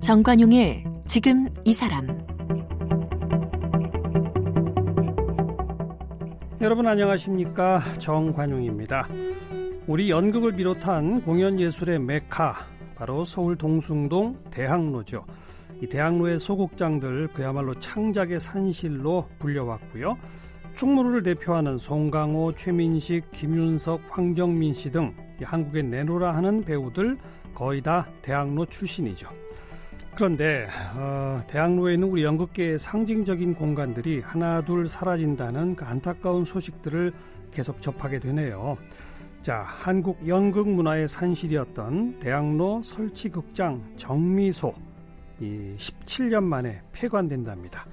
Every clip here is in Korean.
정관용의 지금 이 사람 여러분 안녕하십니까 정관용입니다. 우리 연극을 비롯한 공연 예술의 메카 바로 서울 동숭동 대학로죠. 이 대학로의 소극장들 그야말로 창작의 산실로 불려왔고요. 충무를 대표하는 송강호, 최민식, 김윤석, 황정민 씨 등 한국에 내노라 하는 배우들 거의 다 대학로 출신이죠. 그런데 어, 대학로에 있는 우리 연극계의 상징적인 공간들이 하나둘 사라진다는 그 안타까운 소식들을 계속 접하게 되네요. 자, 한국 연극 문화의 산실이었던 대학로 설치극장 정미소 이 17년 만에 폐관된답니다.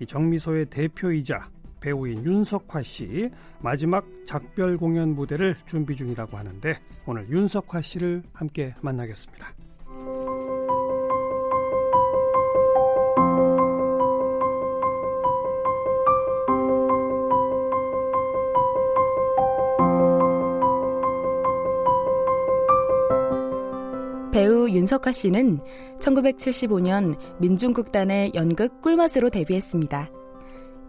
이 정미소의 대표이자 배우인 윤석화 씨 마지막 작별 공연 무대를 준비 중이라고 하는데 오늘 윤석화 씨를 함께 만나겠습니다. 윤석화 씨는 1975년 민중극단의 연극 꿀맛으로 데뷔했습니다.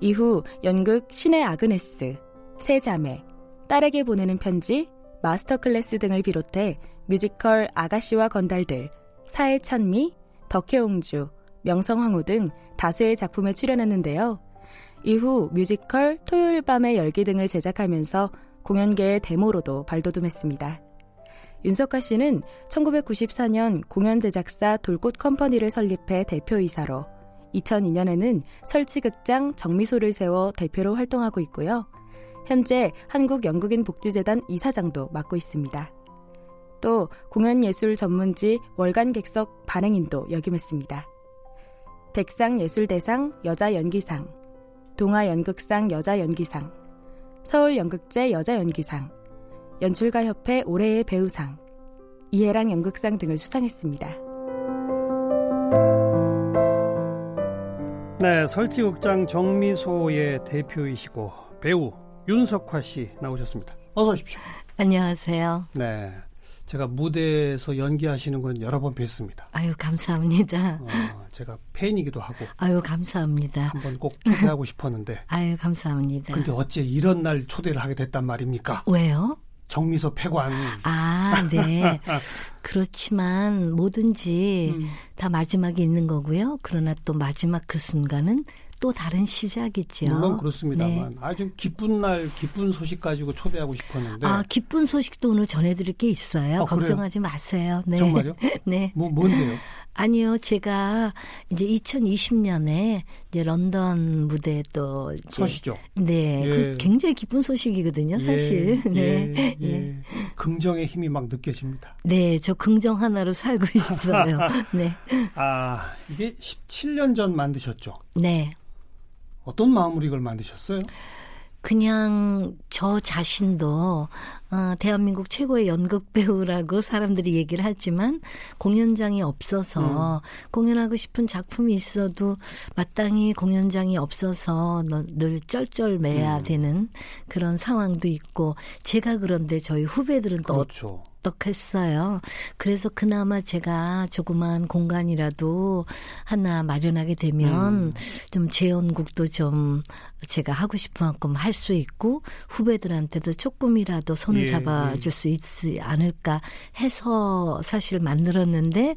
이후 연극 신의 아그네스, 세 자매, 딸에게 보내는 편지, 마스터 클래스 등을 비롯해 뮤지컬 아가씨와 건달들, 사의 찬미, 덕혜옹주, 명성황후 등 다수의 작품에 출연했는데요. 이후 뮤지컬 토요일 밤의 열기 등을 제작하면서 공연계의 대모로도 발돋움했습니다. 윤석화 씨는 1994년 공연 제작사 돌꽃 컴퍼니를 설립해 대표이사로 2002년에는 설치극장 정미소를 세워 대표로 활동하고 있고요. 현재 한국연극인 복지재단 이사장도 맡고 있습니다. 또 공연예술 전문지 월간 객석 반행인도 역임했습니다. 백상예술대상 여자연기상, 동아연극상 여자연기상, 서울연극제 여자연기상, 연출가협회 올해의 배우상, 이해랑 연극상 등을 수상했습니다. 네, 설치극장 정미소의 대표이시고 배우 윤석화 씨 나오셨습니다. 어서 오십시오. 안녕하세요. 네. 제가 무대에서 연기하시는 건 여러 번 뵀습니다. 아유, 감사합니다. 어, 제가 팬이기도 하고. 아유, 감사합니다. 한번 꼭 초대하고 싶었는데. 아유, 감사합니다. 근데 어째 이런 날 초대를 하게 됐단 말입니까? 왜요? 정미소 폐관. 아, 네. 그렇지만 뭐든지 음. 다 마지막이 있는 거고요. 그러나 또 마지막 그 순간은 또 다른 시작이죠. 물론 그렇습니다만 네. 아주 기쁜 날 기쁜 소식 가지고 초대하고 싶었는데. 아 기쁜 소식도 오늘 전해드릴 게 있어요. 아, 걱정하지 그래요? 마세요. 네. 정말요? 네. 뭐 뭔데요? 아니요, 제가 이제 2020년에 이제 런던 무대 또 서시죠. 네, 예. 그 굉장히 기쁜 소식이거든요, 사실. 예, 네, 예, 예. 긍정의 힘이 막 느껴집니다. 네, 저 긍정 하나로 살고 있어요. 네. 아, 이게 17년 전 만드셨죠? 네. 어떤 마음으로 이걸 만드셨어요? 그냥 저 자신도 어, 대한민국 최고의 연극 배우라고 사람들이 얘기를 하지만 공연장이 없어서 음. 공연하고 싶은 작품이 있어도 마땅히 공연장이 없어서 늘 쩔쩔매야 음. 되는 그런 상황도 있고 제가 그런데 저희 후배들은 또 그렇죠. 어떡했어요. 그래서 그나마 제가 조그만 공간이라도 하나 마련하게 되면 음. 좀 재연국도 좀 제가 하고 싶은 만큼 할 수 있고 후배들한테도 조금이라도 손을 예, 잡아줄 예. 수 있지 않을까 해서 사실 만들었는데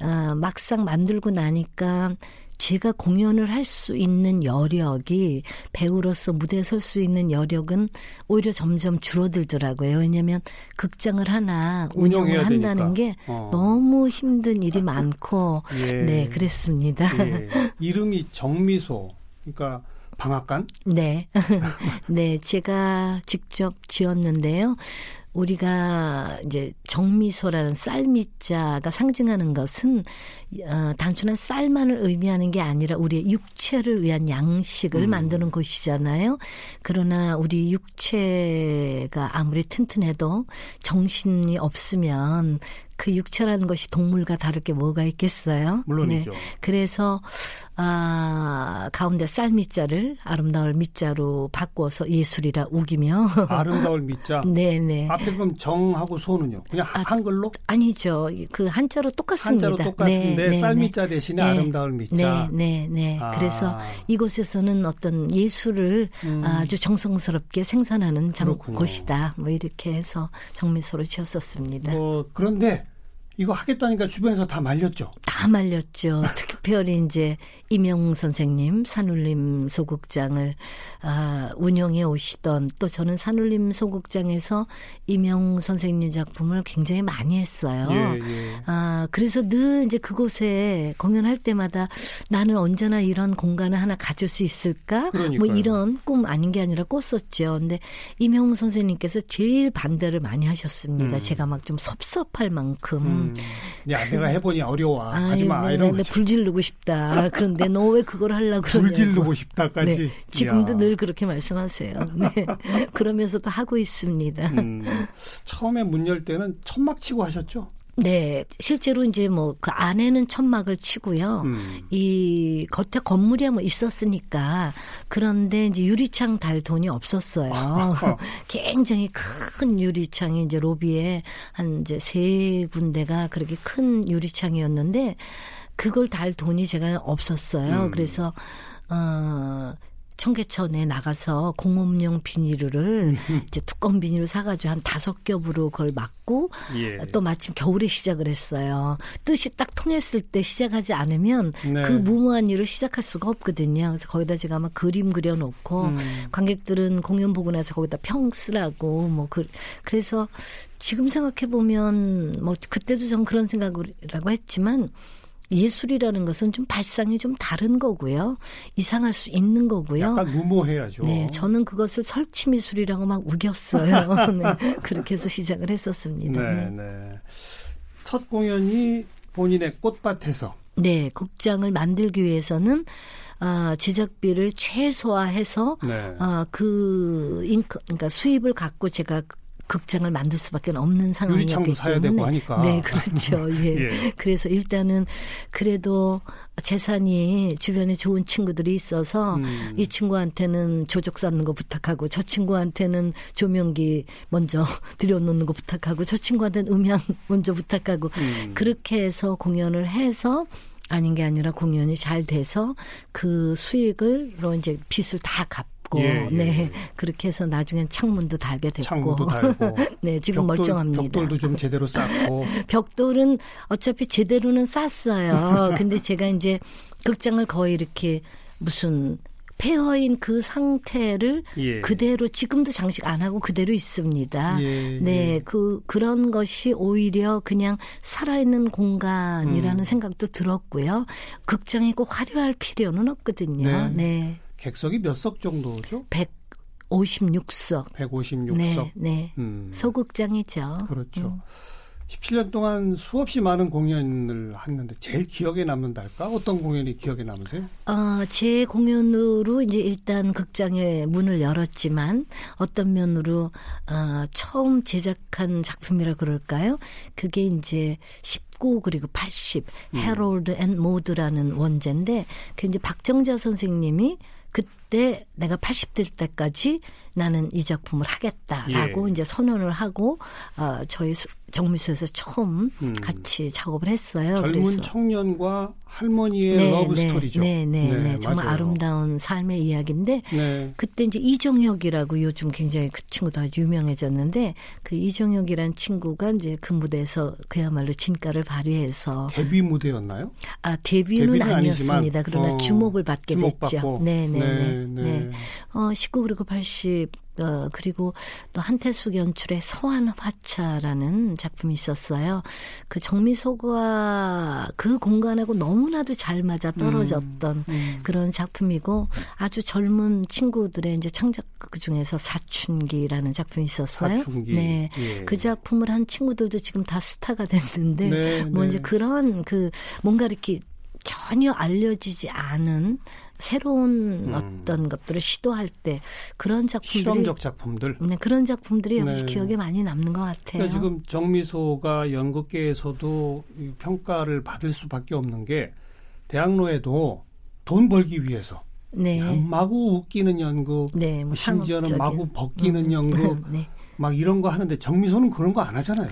어, 막상 만들고 나니까 제가 공연을 할 수 있는 여력이 배우로서 무대에 설 수 있는 여력은 오히려 점점 줄어들더라고요. 왜냐하면 극장을 하나 운영을 한다는 되니까. 게 어. 너무 힘든 일이 많고 예. 네 그랬습니다. 예. 이름이 정미소 그러니까 방앗간? 네. 네, 제가 직접 지었는데요. 우리가 이제 정미소라는 쌀미자가 상징하는 것은 어, 단순한 쌀만을 의미하는 게 아니라 우리의 육체를 위한 양식을 음. 만드는 곳이잖아요. 그러나 우리 육체가 아무리 튼튼해도 정신이 없으면 그 육체라는 것이 동물과 다를 게 뭐가 있겠어요? 물론이죠. 네. 그래서 아 가운데 쌀미자를 아름다울 미자로 바꿔서 예술이라 우기며 아름다울 미자. 네 네. 앞에 그럼 정하고 소는요? 그냥 아, 한글로? 아니죠. 그 한자로 똑같습니다. 한자로 똑같은데 네, 네, 쌀미자 대신에 네. 아름다울 미자. 네, 네, 네. 아. 그래서 이곳에서는 어떤 예술을 음. 아주 정성스럽게 생산하는 장. 곳이다. 뭐 이렇게 해서 정미소를 지었었습니다. 뭐 그런데 이거 하겠다니까 주변에서 다 말렸죠. 다 말렸죠. 특별히 이제 이명 선생님 산울림 소극장을 아, 운영해 오시던 또 저는 산울림 소극장에서 이명 선생님 작품을 굉장히 많이 했어요. 예, 예. 아, 그래서 늘 이제 그곳에 공연할 때마다 나는 언제나 이런 공간을 하나 가질 수 있을까? 그러니까요. 뭐 이런 꿈 아닌 게 아니라 꿨었죠. 근데 이명웅 선생님께서 제일 반대를 많이 하셨습니다. 음. 제가 막 좀 섭섭할 만큼. 음. 야, 내가 해보니 어려워. 아, 하지 마. 네, 이런 네, 거죠. 불 지르고 싶다. 그런데 너 왜 그걸 하려고 그러냐고. 불 지르고 싶다까지. 네, 지금도 이야. 늘 그렇게 말씀하세요. 네. 그러면서도 하고 있습니다. 음, 처음에 문 열 때는 천막 치고 하셨죠? 네, 실제로 이제 뭐 그 안에는 천막을 치고요. 음. 이 겉에 건물이 뭐 있었으니까 그런데 이제 유리창 달 돈이 없었어요. 굉장히 큰 유리창이 이제 로비에 한 이제 세 군데가 그렇게 큰 유리창이었는데 그걸 달 돈이 제가 없었어요. 음. 그래서 어 청계천에 나가서 공업용 비닐을 이제 두꺼운 비닐을 사가지고 한 다섯 겹으로 그걸 막고 예. 또 마침 겨울에 시작을 했어요. 뜻이 딱 통했을 때 시작하지 않으면 네. 그 무모한 일을 시작할 수가 없거든요. 그래서 거기다 제가 막 그림 그려놓고 음. 관객들은 공연 보고 나서 거기다 평 쓰라고 뭐 그, 그래서 지금 생각해 보면 뭐 그때도 전 그런 생각이라고 했지만 예술이라는 것은 좀 발상이 좀 다른 거고요. 이상할 수 있는 거고요. 약간 무모해야죠. 네, 저는 그것을 설치 미술이라고 막 우겼어요. 네, 그렇게 해서 시작을 했었습니다. 네, 네. 네. 첫 공연이 본인의 꽃밭에서. 네, 극장을 만들기 위해서는 아, 제작비를 최소화해서 네. 아, 그 인크 그러니까 수입을 갖고 제가 극장을 만들 수밖에 없는 상황이었기 때문에 되고 하니까. 네, 그렇죠. 예. 예. 그래서 일단은 그래도 재산이 주변에 좋은 친구들이 있어서 음. 이 친구한테는 조적 쌓는 거 부탁하고 저 친구한테는 조명기 먼저 들여놓는 거 부탁하고 저 친구한테는 음향 먼저 부탁하고 음. 그렇게 해서 공연을 해서 아닌 게 아니라 공연이 잘 돼서 그 수익을로 이제 빚을 다 갚 고 예, 예. 네 그렇게 해서 나중엔 창문도 달게 됐고 창문도 달고. 네 지금 벽돌, 멀쩡합니다. 벽돌도 좀 제대로 쌓고. 벽돌은 어차피 제대로는 쌌어요. 근데 제가 이제 극장을 거의 이렇게 무슨 폐허인 그 상태를 예. 그대로 지금도 장식 안 하고 그대로 있습니다. 예, 네, 예. 그 그런 것이 오히려 그냥 살아있는 공간이라는 음. 생각도 들었고요. 극장이 꼭 화려할 필요는 없거든요. 네. 네. 객석이 몇 석 정도죠? 156석. 156석. 네, 네. 음. 소극장이죠. 그렇죠. 음. 17년 동안 수없이 많은 공연을 했는데 제일 기억에 남는달까? 어떤 공연이 기억에 남으세요? 어, 제 공연으로 이제 일단 극장의 문을 열었지만 어떤 면으로 어, 처음 제작한 작품이라 그럴까요? 그게 이제 19 그리고 80 Harold and Maude라는 원제인데 그 이제 박정자 선생님이 그때 내가 80될 때까지 나는 이 작품을 하겠다라고 예. 이제 선언을 하고 어, 저희 수- 정미소에서 처음 음. 같이 작업을 했어요. 젊은 그래서 청년과 할머니의 네, 러브 네, 스토리죠. 네, 네, 네. 정말 맞아요. 아름다운 삶의 이야기인데 네. 그때 이제 이종혁이라고 요즘 굉장히 그 친구도 아주 유명해졌는데 그 이종혁이란 친구가 이제 그 무대에서 그야말로 진가를 발휘해서 데뷔 무대였나요? 아 데뷔는, 데뷔는 아니었습니다. 아니지만, 그러나 어, 주목을 받게 됐죠. 주목받고. 네, 네, 네, 네, 네. 네. 어 19 그리고 80 어, 그리고 또 한태숙 연출의 서한 화차라는 작품이 있었어요. 그 정미소가 그 공간하고 너무나도 잘 맞아 떨어졌던 음. 그런 작품이고 아주 젊은 친구들의 이제 창작 그 중에서 사춘기라는 작품이 있었어요. 사춘기. 네. 예. 그 작품을 한 친구들도 지금 다 스타가 됐는데 네, 뭐 네. 이제 그런 그 뭔가 이렇게 전혀 알려지지 않은 새로운 음. 어떤 것들을 시도할 때 그런 작품들이 실험적 작품들 네, 그런 작품들이 역시 네. 기억에 많이 남는 것 같아요. 그러니까 지금 정미소가 연극계에서도 평가를 받을 수밖에 없는 게 대학로에도 돈 벌기 위해서 네. 마구 웃기는 연극, 네, 뭐 심지어는 마구 벗기는 음, 연극, 네. 막 이런 거 하는데 정미소는 그런 거 안 하잖아요.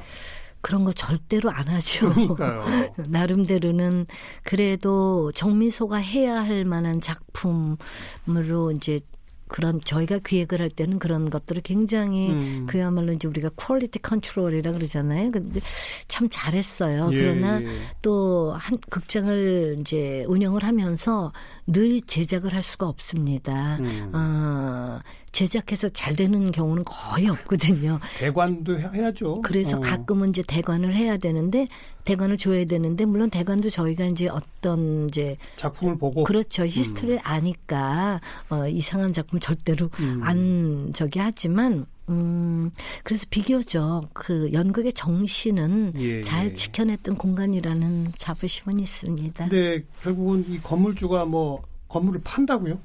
그런 거 절대로 안 하죠. 그러니까요. 나름대로는 그래도 정미소가 해야 할 만한 작품으로 이제 그런 저희가 기획을 할 때는 그런 것들을 굉장히 음. 그야말로 이제 우리가 quality control이라 그러잖아요. 근데 참 잘했어요. 예, 그러나 예. 또한 극장을 이제 운영을 하면서 늘 제작을 할 수가 없습니다. 음. 어, 제작해서 잘 되는 경우는 거의 없거든요. 대관도 해야죠. 그래서 어. 가끔은 이제 대관을 해야 되는데 대관을 줘야 되는데 물론 대관도 저희가 이제 어떤 이제 작품을 보고 그렇죠 히스토리를 음. 아니까 어, 이상한 작품 절대로 음. 안 저기 하지만 음, 그래서 비교적 그 연극의 정신은 예, 잘 예. 지켜냈던 공간이라는 자부심은 있습니다. 근데 결국은 이 건물주가 뭐 건물을 판다고요?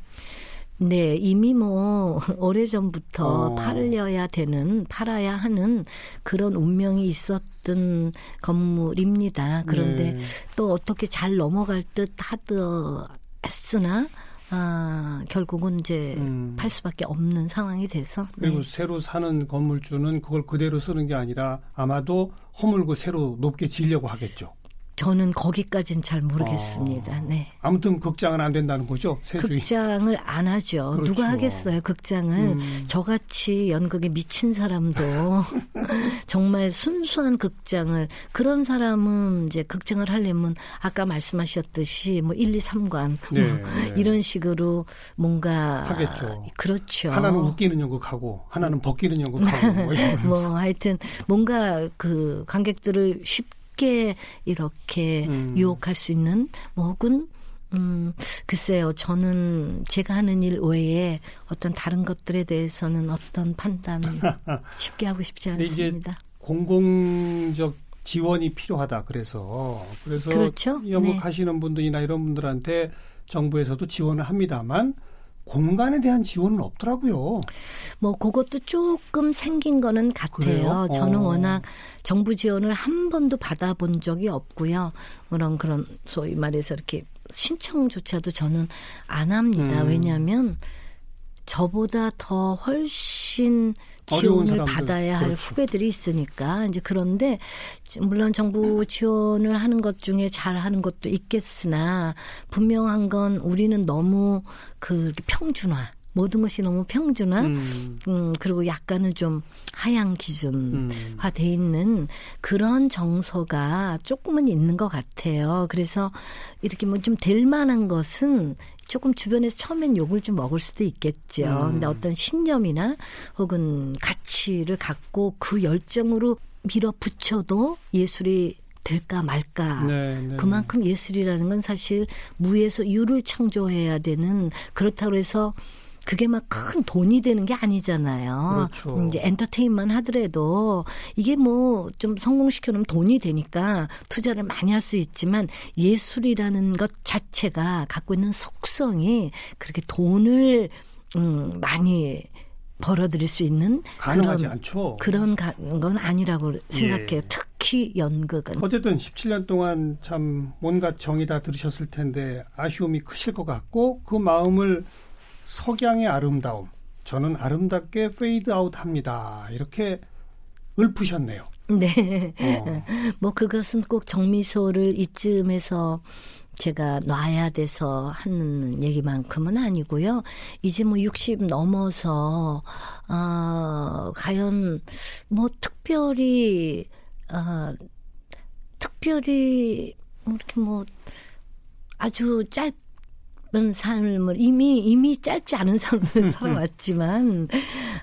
네, 이미 뭐 오래전부터 어. 팔려야 되는 팔아야 하는 그런 운명이 있었던 건물입니다. 그런데 네. 또 어떻게 잘 넘어갈 듯 하더했으나 아, 결국은 이제 음. 팔 수밖에 없는 상황이 돼서. 그리고 네. 새로 사는 건물주는 그걸 그대로 쓰는 게 아니라 아마도 허물고 새로 높게 지려고 하겠죠. 저는 거기까지는 잘 모르겠습니다. 아, 네. 아무튼 극장은 안 된다는 거죠. 세주인. 극장을 안 하죠. 그렇죠. 누가 하겠어요. 극장을 음. 저같이 연극에 미친 사람도 정말 순수한 극장을 그런 사람은 이제 극장을 하려면 아까 말씀하셨듯이 뭐 1, 2, 3관 네, 뭐 네. 이런 식으로 뭔가 하겠죠. 그렇죠. 하나는 웃기는 연극하고 하나는 벗기는 연극하고 뭐, 뭐 하여튼 뭔가 그 관객들을 쉽게 쉽게 이렇게 음. 유혹할 수 있는 뭐 혹은 음, 글쎄요. 저는 제가 하는 일 외에 어떤 다른 것들에 대해서는 어떤 판단 쉽게 하고 싶지 않습니다. 공공적 지원이 필요하다. 그래서 그래서 그렇죠? 연극하시는 네. 분들이나 이런 분들한테 정부에서도 지원을 합니다만 공간에 대한 지원은 없더라고요. 뭐 그것도 조금 생긴 거는 같아요. 그 저는 어. 워낙 정부 지원을 한 번도 받아본 적이 없고요. 그런 그런 소위 말해서 이렇게 신청조차도 저는 안 합니다. 음. 왜냐하면 저보다 더 훨씬 지원을 받아야 할 그렇죠. 후배들이 있으니까 이제 그런데 물론 정부 지원을 하는 것 중에 잘 하는 것도 있겠으나 분명한 건 우리는 너무 그 평준화 모든 것이 너무 평준화, 음. 음 그리고 약간은 좀 하향 기준화돼 있는 그런 정서가 조금은 있는 것 같아요. 그래서 이렇게 뭐 좀 될 만한 것은 조금 주변에서 처음엔 욕을 좀 먹을 수도 있겠죠. 음. 근데 어떤 신념이나 혹은 가치를 갖고 그 열정으로 밀어붙여도 예술이 될까 말까. 네, 네. 그만큼 예술이라는 건 사실 무에서 유를 창조해야 되는 그렇다고 해서 그게 막 큰 돈이 되는 게 아니잖아요. 그렇죠. 이제 엔터테인먼 하더라도 이게 뭐 좀 성공시켜 놓으면 돈이 되니까 투자를 많이 할 수 있지만 예술이라는 것 자체가 갖고 있는 속성이 그렇게 돈을 음 많이 벌어들일 수 있는 가능하지 그런, 않죠. 그런 건 아니라고 생각해요. 예. 특히 연극은. 어쨌든 17년 동안 참 뭔가 정이 다 들으셨을 텐데 아쉬움이 크실 것 같고 그 마음을 석양의 아름다움. 저는 아름답게 페이드 아웃 합니다. 이렇게 읊으셨네요. 네. 어. 뭐 그것은 꼭 정미소를 이쯤에서 제가 놔야 돼서 하는 얘기만큼은 아니고요. 이제 뭐 60 넘어서 어 과연 뭐 특별히 어 특별히 이렇게 뭐 아주 짧 은 삶을 이미 이미 짧지 않은 삶을 살아왔지만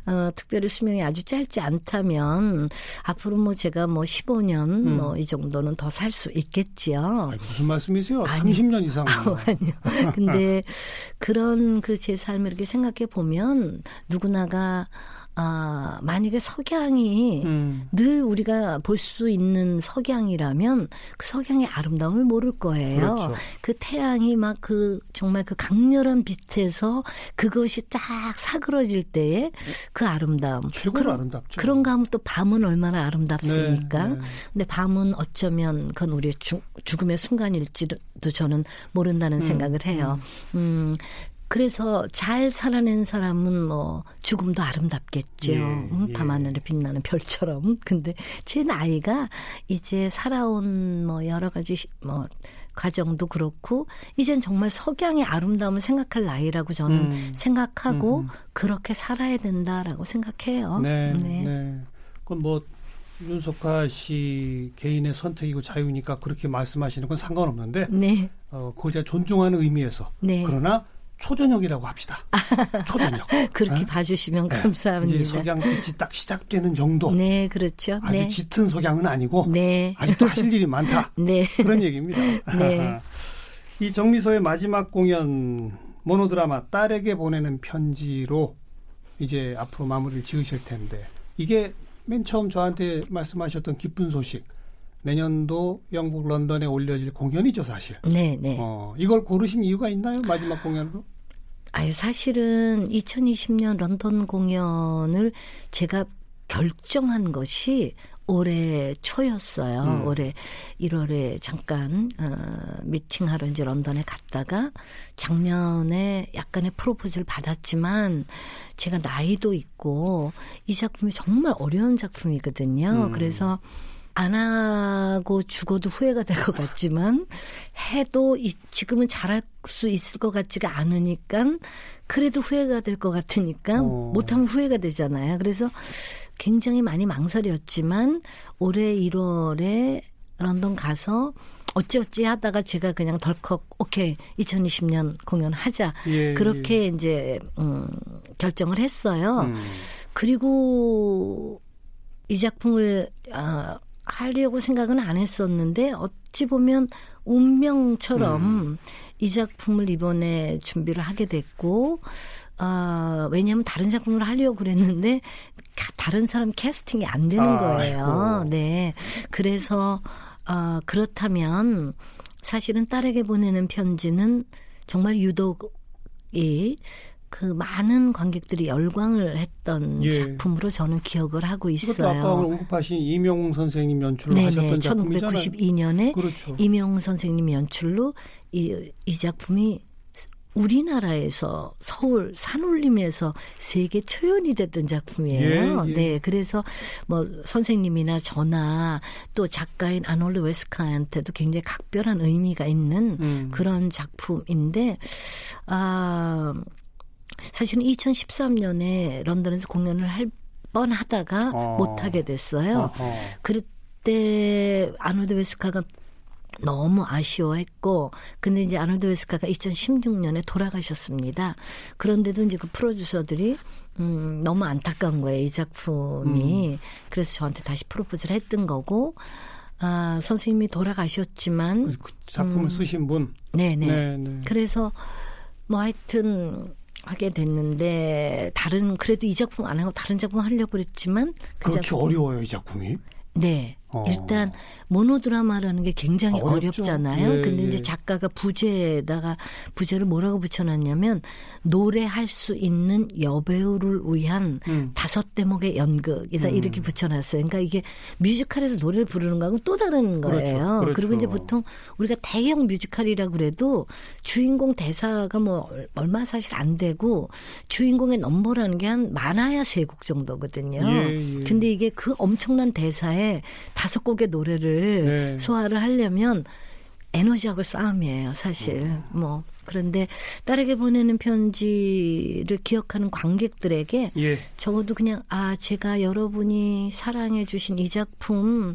어, 특별히 수명이 아주 짧지 않다면 앞으로 뭐 제가 뭐 15년 음. 뭐이 정도는 더 살 수 있겠지요. 아니, 무슨 말씀이세요? 아니, 30년 이상. 아, 아니요. 근데 그런 그 제 삶을 이렇게 생각해 보면 누구나가 아, 만약에 석양이 음. 늘 우리가 볼 수 있는 석양이라면 그 석양의 아름다움을 모를 거예요. 그렇죠. 그 태양이 막 그 정말 그 강렬한 빛에서 그것이 딱 사그러질 때의 그 아름다움. 최고로 그런, 아름답죠. 그런가 하면 또 밤은 얼마나 아름답습니까? 네, 네. 근데 밤은 어쩌면 그건 우리의 죽, 죽음의 순간일지도 저는 모른다는 생각을 해요. 음. 그래서 잘 살아낸 사람은 뭐 죽음도 아름답겠죠. 예, 음, 예. 밤하늘에 빛나는 별처럼. 근데 제 나이가 이제 살아온 뭐 여러 가지 시- 뭐 과정도 그렇고 이젠 정말 석양의 아름다움을 생각할 나이라고 저는 음. 생각하고 음. 그렇게 살아야 된다라고 생각해요. 네, 네. 그건 뭐 윤석화 씨 개인의 선택이고 자유니까 그렇게 말씀하시는 건 상관없는데 네. 어, 그걸 제가 존중하는 의미에서 네. 그러나 초저녁이라고 합시다. 초저녁. 그렇게 어? 봐주시면 네. 감사합니다. 이제 석양빛이 딱 시작되는 정도. 네, 그렇죠. 아주 네. 짙은 석양은 아니고 네. 아직도 하실 일이 많다. 네. 그런 얘기입니다. 네. 이 정미소의 마지막 공연 모노드라마 딸에게 보내는 편지로 이제 앞으로 마무리를 지으실 텐데 이게 맨 처음 저한테 말씀하셨던 기쁜 소식 내년도 영국 런던에 올려질 공연이죠 사실. 네, 네. 어, 이걸 고르신 이유가 있나요 마지막 공연으로? 아유, 사실은 2020년 런던 공연을 제가 결정한 것이 올해 초였어요. 음. 올해 1월에 잠깐 어, 미팅하러 이제 런던에 갔다가 작년에 약간의 프로포즈를 받았지만 제가 나이도 있고 이 작품이 정말 어려운 작품이거든요. 음. 그래서 안 하고 죽어도 후회가 될 것 같지만 해도 이- 지금은 잘할 수 있을 것 같지가 않으니까 그래도 후회가 될 것 같으니까 어. 못하면 후회가 되잖아요. 그래서 굉장히 많이 망설였지만 올해 1월에 런던 가서 어찌어찌 하다가 제가 그냥 덜컥 오케이 2020년 공연하자 예, 그렇게 이제 음, 결정을 했어요. 음. 그리고 이 작품을 아, 하려고 생각은 안 했었는데 어찌 보면 운명처럼 음. 이 작품을 이번에 준비를 하게 됐고 아, 왜냐하면 다른 작품을 하려고 그랬는데 가- 다른 사람 캐스팅이 안 되는 아, 거예요. 아이고. 네. 그래서 아, 그렇다면 사실은 딸에게 보내는 편지는 정말 유독 이 그 많은 관객들이 열광을 했던 예. 작품으로 저는 기억을 하고 이것도 아까 있어요. 언급하신 이명웅 선생님 연출로 네네. 하셨던 작품이잖아요. 1992년에 그렇죠. 이명웅 선생님 연출로 이, 이 작품이 우리나라에서 서울 산울림에서 세계 초연이 됐던 작품이에요. 예, 예. 네, 그래서 뭐 선생님이나 저나 또 작가인 아놀드 웨스카한테도 굉장히 각별한 의미가 있는 음. 그런 작품인데 아 사실은 2013년에 런던에서 공연을 할 뻔하다가 어. 못하게 됐어요. 어허. 그때 아놀드 웨스카가 너무 아쉬워했고 근데 이제 아놀드 웨스카가 2016년에 돌아가셨습니다. 그런데도 이제 그 프로듀서들이 음 너무 안타까운 거예요. 이 작품이. 음. 그래서 저한테 다시 프로포즈를 했던 거고 아 선생님이 돌아가셨지만 그 작품을 쓰신 분. 네네. 네, 네. 그래서 뭐 하여튼 하게 됐는데 다른 그래도 이 작품 안 하고 다른 작품 하려고 그랬지만 그 그렇게 작품- 어려워요 이 작품이. 네. 어. 일단 모노드라마라는 게 굉장히 아. 어렵잖아요. 예, 근데 예. 이제 작가가 부제에다가 부제를 뭐라고 붙여놨냐면 노래할 수 있는 여배우를 위한 음. 다섯 대목의 연극이다 음. 이렇게 붙여놨어요. 그러니까 이게 뮤지컬에서 노래를 부르는 거하고는 또 다른 그렇죠, 거예요. 그렇죠. 리고 이제 보통 우리가 대형 뮤지컬이라 그래도 주인공 대사가 뭐 얼- 얼마 사실 안 되고 주인공의 넘버라는 게 한 많아야 세 곡 정도거든요. 예, 예. 근데 이게 그 엄청난 대사에 다섯 곡의 노래를 네. 소화를 하려면 에너지하고 싸움이에요, 사실. 음. 뭐 그런데 딸에게 보내는 편지를 기억하는 관객들에게 예. 적어도 그냥 아 제가 여러분이 사랑해 주신 이 작품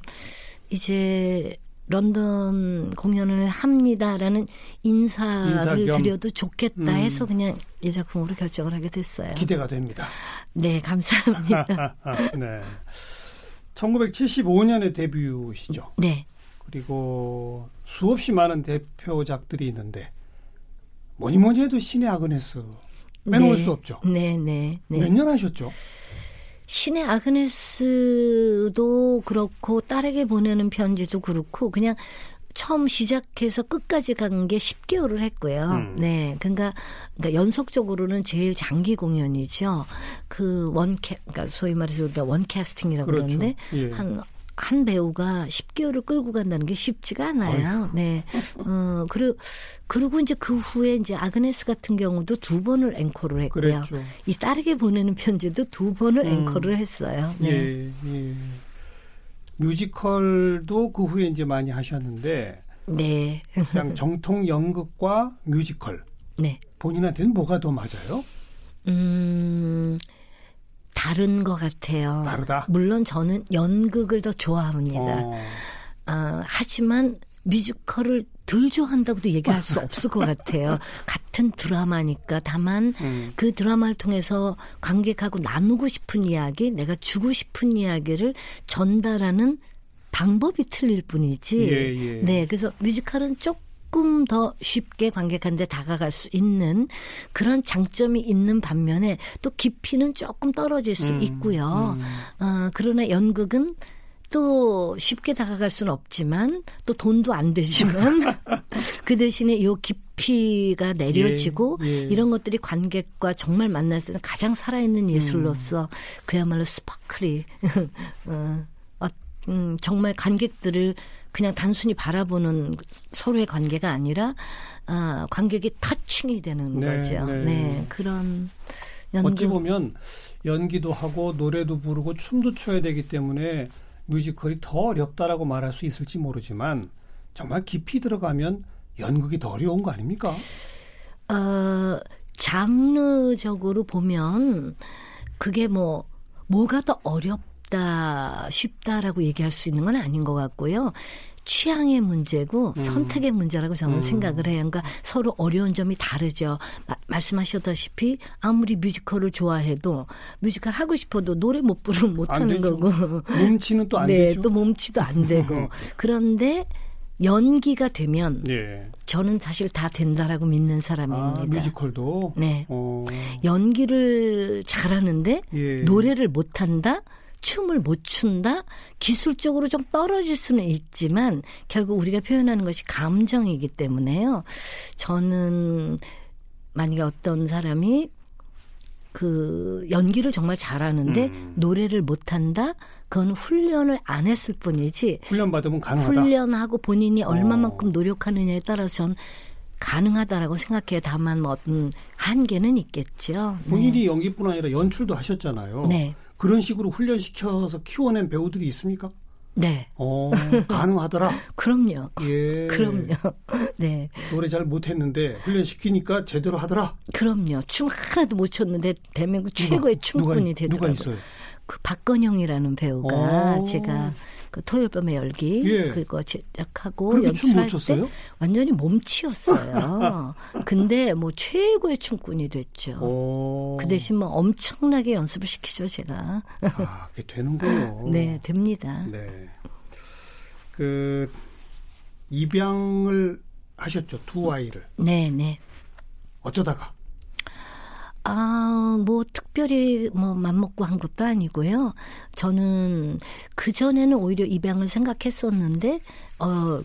이제 런던 공연을 합니다라는 인사를 인사 겸. 드려도 좋겠다 음. 해서 그냥 이 작품으로 결정을 하게 됐어요. 기대가 됩니다. 네, 감사합니다. 네. 1975년에 데뷔시죠. 네. 그리고 수없이 많은 대표작들이 있는데 뭐니 뭐니 해도 신의 아그네스 빼놓을 네. 수 없죠. 네, 네, 네. 몇 년 하셨죠? 신의 아그네스도 그렇고 딸에게 보내는 편지도 그렇고 그냥 처음 시작해서 끝까지 간 게 10개월을 했고요. 음. 네. 그러니까, 그러니까 연속적으로는 제일 장기 공연이죠. 그 원캐, 그러니까 소위 말해서 우리가 원캐스팅이라고 그렇죠. 그러는데 예. 한, 한 배우가 10개월을 끌고 간다는 게 쉽지가 않아요. 네. 어, 그리고, 그리고 이제 그 후에 이제 아그네스 같은 경우도 두 번을 앵콜을 했고요. 그랬죠. 이 딸에게 보내는 편지도 두 번을 음. 앵콜을 했어요. 네. 예, 예. 뮤지컬도 그 후에 이제 많이 하셨는데 네. 그냥 정통 연극과 뮤지컬 네. 본인한테는 뭐가 더 맞아요? 음, 다른 것 같아요. 다르다. 물론 저는 연극을 더 좋아합니다. 어, 아, 하지만 뮤지컬을 덜 좋아한다고도 얘기할 수 없을 것 같아요. 같은 드라마니까 다만 음. 그 드라마를 통해서 관객하고 나누고 싶은 이야기, 내가 주고 싶은 이야기를 전달하는 방법이 틀릴 뿐이지. 예, 예. 네, 그래서 뮤지컬은 조금 더 쉽게 관객한테 다가갈 수 있는 그런 장점이 있는 반면에 또 깊이는 조금 떨어질 수 음, 있고요. 음. 어, 그러나 연극은 또 쉽게 다가갈 수는 없지만 또 돈도 안 되지만 그 대신에 요 깊이가 내려지고 예, 예. 이런 것들이 관객과 정말 만날 수 있는 가장 살아있는 예술로서 그야말로 스파클이 어, 어, 음, 정말 관객들을 그냥 단순히 바라보는 서로의 관계가 아니라 아, 관객이 터칭이 되는 네, 거죠. 네. 네. 그런 어찌 연극 보면 연기도 하고 노래도 부르고 춤도 춰야 되기 때문에 뮤지컬이 더 어렵다라고 말할 수 있을지 모르지만 정말 깊이 들어가면 연극이 더 어려운 거 아닙니까? 어, 장르적으로 보면 그게 뭐 뭐가 더 어렵다 쉽다라고 얘기할 수 있는 건 아닌 것 같고요. 취향의 문제고 선택의 문제라고 저는 음. 생각을 해요. 그러니까 서로 어려운 점이 다르죠. 마- 말씀하셨다시피 아무리 뮤지컬을 좋아해도 뮤지컬 하고 싶어도 노래 못 부르면 못안 하는 되죠. 거고. 몸치는 또안 네, 되죠. 또 몸치도 안 되고. 그런데 연기가 되면 예. 저는 사실 다 된다라고 믿는 아, 사람입니다. 뮤지컬도. 네. 어, 연기를 잘하는데 예. 노래를 못한다? 춤을 못 춘다? 기술적으로 좀 떨어질 수는 있지만 결국 우리가 표현하는 것이 감정이기 때문에요. 저는 만약에 어떤 사람이 그 연기를 정말 잘하는데 음. 노래를 못한다? 그건 훈련을 안 했을 뿐이지 훈련 받으면 가능하다. 훈련하고 본인이 얼마만큼 어. 노력하느냐에 따라서 전 가능하다라고 생각해요. 다만 뭐 어떤 한계는 있겠죠. 네. 본인이 연기뿐 아니라 연출도 하셨잖아요. 네. 그런 식으로 훈련시켜서 키워낸 배우들이 있습니까? 네. 어, 가능하더라. 그럼요. 예. 그럼요. 네. 노래 잘 못했는데 훈련시키니까 제대로 하더라. 그럼요. 춤 하나도 못 췄는데 대한민국 최고의 춤꾼이 누가, 되더라고요. 누가 있어요? 그 박건영이라는 배우가 오. 제가 그 토요일 밤의 열기 예. 그거 제작하고 연출할 때? 완전히 몸치였어요. 근데 뭐 최고의 춤꾼이 됐죠. 어. 그 대신 뭐 엄청나게 연습을 시키죠, 제가. 아, 그게 되는군요. 네, 됩니다. 네. 그 입양을 하셨죠 두 아이를 네, 네. 어쩌다가 아, 뭐 특별히 뭐 맘먹고 한 것도 아니고요. 저는 그 전에는 오히려 입양을 생각했었는데 어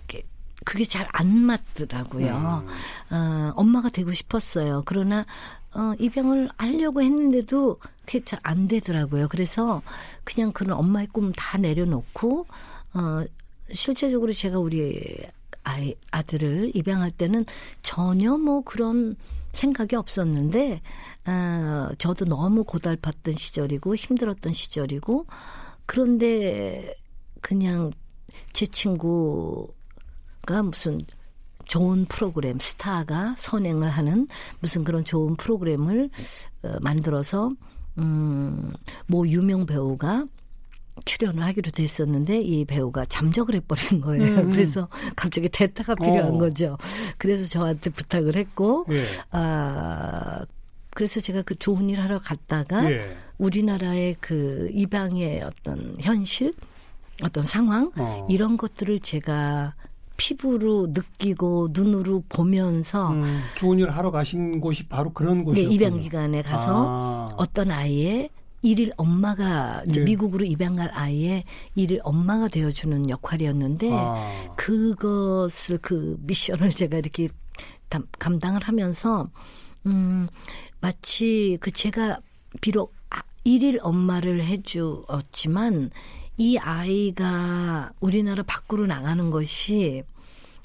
그게 잘 안 맞더라고요. 어, 엄마가 되고 싶었어요. 그러나 어, 입양을 하려고 했는데도 그게 잘 안 되더라고요. 그래서 그냥 그런 엄마의 꿈 다 내려놓고 어, 실제적으로 제가 우리 아이 아들을 입양할 때는 전혀 뭐 그런 생각이 없었는데 아, 저도 너무 고달팠던 시절이고 힘들었던 시절이고 그런데 그냥 제 친구가 무슨 좋은 프로그램 스타가 선행을 하는 무슨 그런 좋은 프로그램을 어, 만들어서 음 뭐 유명 배우가 출연을 하기로 됐었는데 이 배우가 잠적을 해버린 거예요. 음. 그래서 갑자기 대타가 필요한 어. 거죠. 그래서 저한테 부탁을 했고 예. 아 그래서 제가 그 좋은 일 하러 갔다가 예. 우리나라의 그 입양의 어떤 현실, 어떤 상황 어. 이런 것들을 제가 피부로 느끼고 눈으로 보면서 음, 좋은 일 하러 가신 곳이 바로 그런 네, 곳이었군요. 입양 기관에 가서 아. 어떤 아이의 일일 엄마가 이제 예. 미국으로 입양 갈 아이의 일일 엄마가 되어주는 역할이었는데 아. 그것을 그 미션을 제가 이렇게 담- 감당을 하면서 음 마치 그 제가 비록 아- 일일 엄마를 해주었지만 이 아이가 우리나라 밖으로 나가는 것이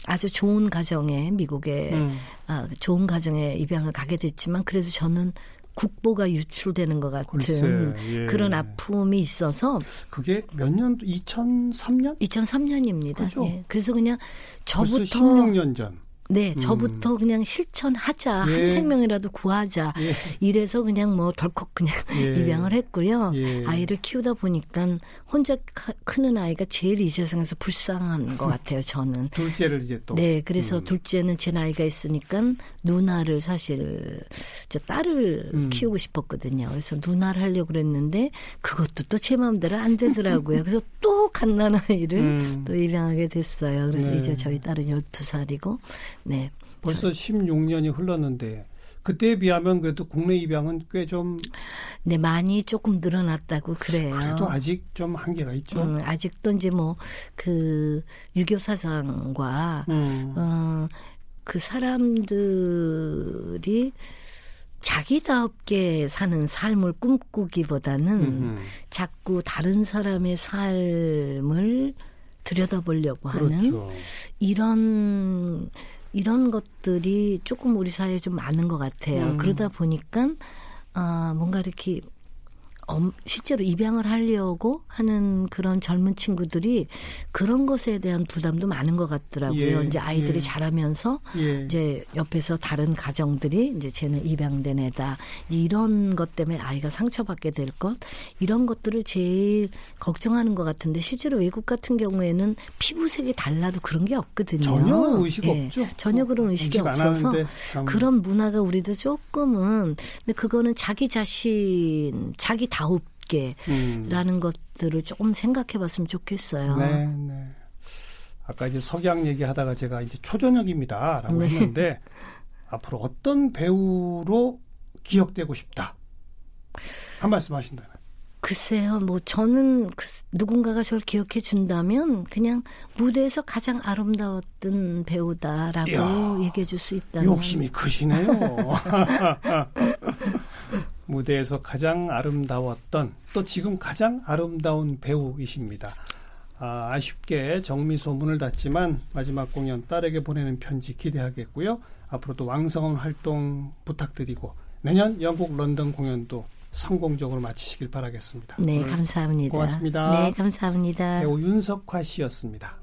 아주 좋은 가정에 미국에 음. 아, 좋은 가정에 입양을 가게 됐지만 그래도 저는 국보가 유출되는 것 같은 글쎄, 예. 그런 아픔이 있어서 그게 몇 년도 2003년? 2003년입니다. 그죠? 예. 그래서 그냥 저부터 16년 전. 네, 저부터 그냥 실천하자. 예. 한 생명이라도 구하자. 예. 이래서 그냥 뭐 덜컥 그냥 예. 입양을 했고요. 예. 아이를 키우다 보니까 혼자 카- 크는 아이가 제일 이 세상에서 불쌍한 것 같아요, 저는. 둘째를 이제 또. 네, 그래서 음. 둘째는 제 나이가 있으니까 누나를 사실 저 딸을 음. 키우고 싶었거든요. 그래서 누나를 하려고 그랬는데 그것도 또 제 마음대로 안 되더라고요. 그래서 또 갓난 아이를 음. 또 입양하게 됐어요. 그래서 네. 이제 저희 딸은 12살이고 네. 벌써 16년이 흘렀는데 그때에 비하면 그래도 국내 입양은 꽤 좀 네, 많이 조금 늘어났다고 그래요. 그래도 아직 좀 한계가 있죠. 음, 아직도 이제 뭐 그 유교 사상과 음. 어, 그 사람들이 자기답게 사는 삶을 꿈꾸기보다는 음. 자꾸 다른 사람의 삶을 들여다보려고 하는 그렇죠. 이런 이런 것들이 조금 우리 사회에 좀 많은 것 같아요. 음. 그러다 보니까 아 뭔가 이렇게 엄- 실제로 입양을 하려고 하는 그런 젊은 친구들이 그런 것에 대한 부담도 많은 것 같더라고요. 예, 이제 아이들이 예. 자라면서 예. 이제 옆에서 다른 가정들이 이제 쟤는 입양된 애다 이런 것 때문에 아이가 상처받게 될 것 이런 것들을 제일 걱정하는 것 같은데 실제로 외국 같은 경우에는 피부색이 달라도 그런 게 없거든요. 전혀 의식 예, 없죠. 전혀 그런 의식이 의식 안 없어서. 그런 문화가 우리도 조금은 근데 그거는 자기 자신 자기 다 웁게라는 음. 것들을 조금 생각해봤으면 좋겠어요. 네, 네. 아까 이제 석양 얘기하다가 제가 이제 초저녁입니다라고 네. 했는데 앞으로 어떤 배우로 기억되고 싶다 한 말씀 하신다면 글쎄요, 뭐 저는 그 누군가가 저를 기억해 준다면 그냥 무대에서 가장 아름다웠던 배우다라고 이야, 얘기해 줄 수 있다면 욕심이 크시네요. 무대에서 가장 아름다웠던 또 지금 가장 아름다운 배우이십니다. 아, 아쉽게 정미소 문을 닫지만 마지막 공연 딸에게 보내는 편지 기대하겠고요. 앞으로도 왕성한 활동 부탁드리고 내년 영국 런던 공연도 성공적으로 마치시길 바라겠습니다. 네, 감사합니다. 고맙습니다. 네, 감사합니다. 배우 윤석화 씨였습니다.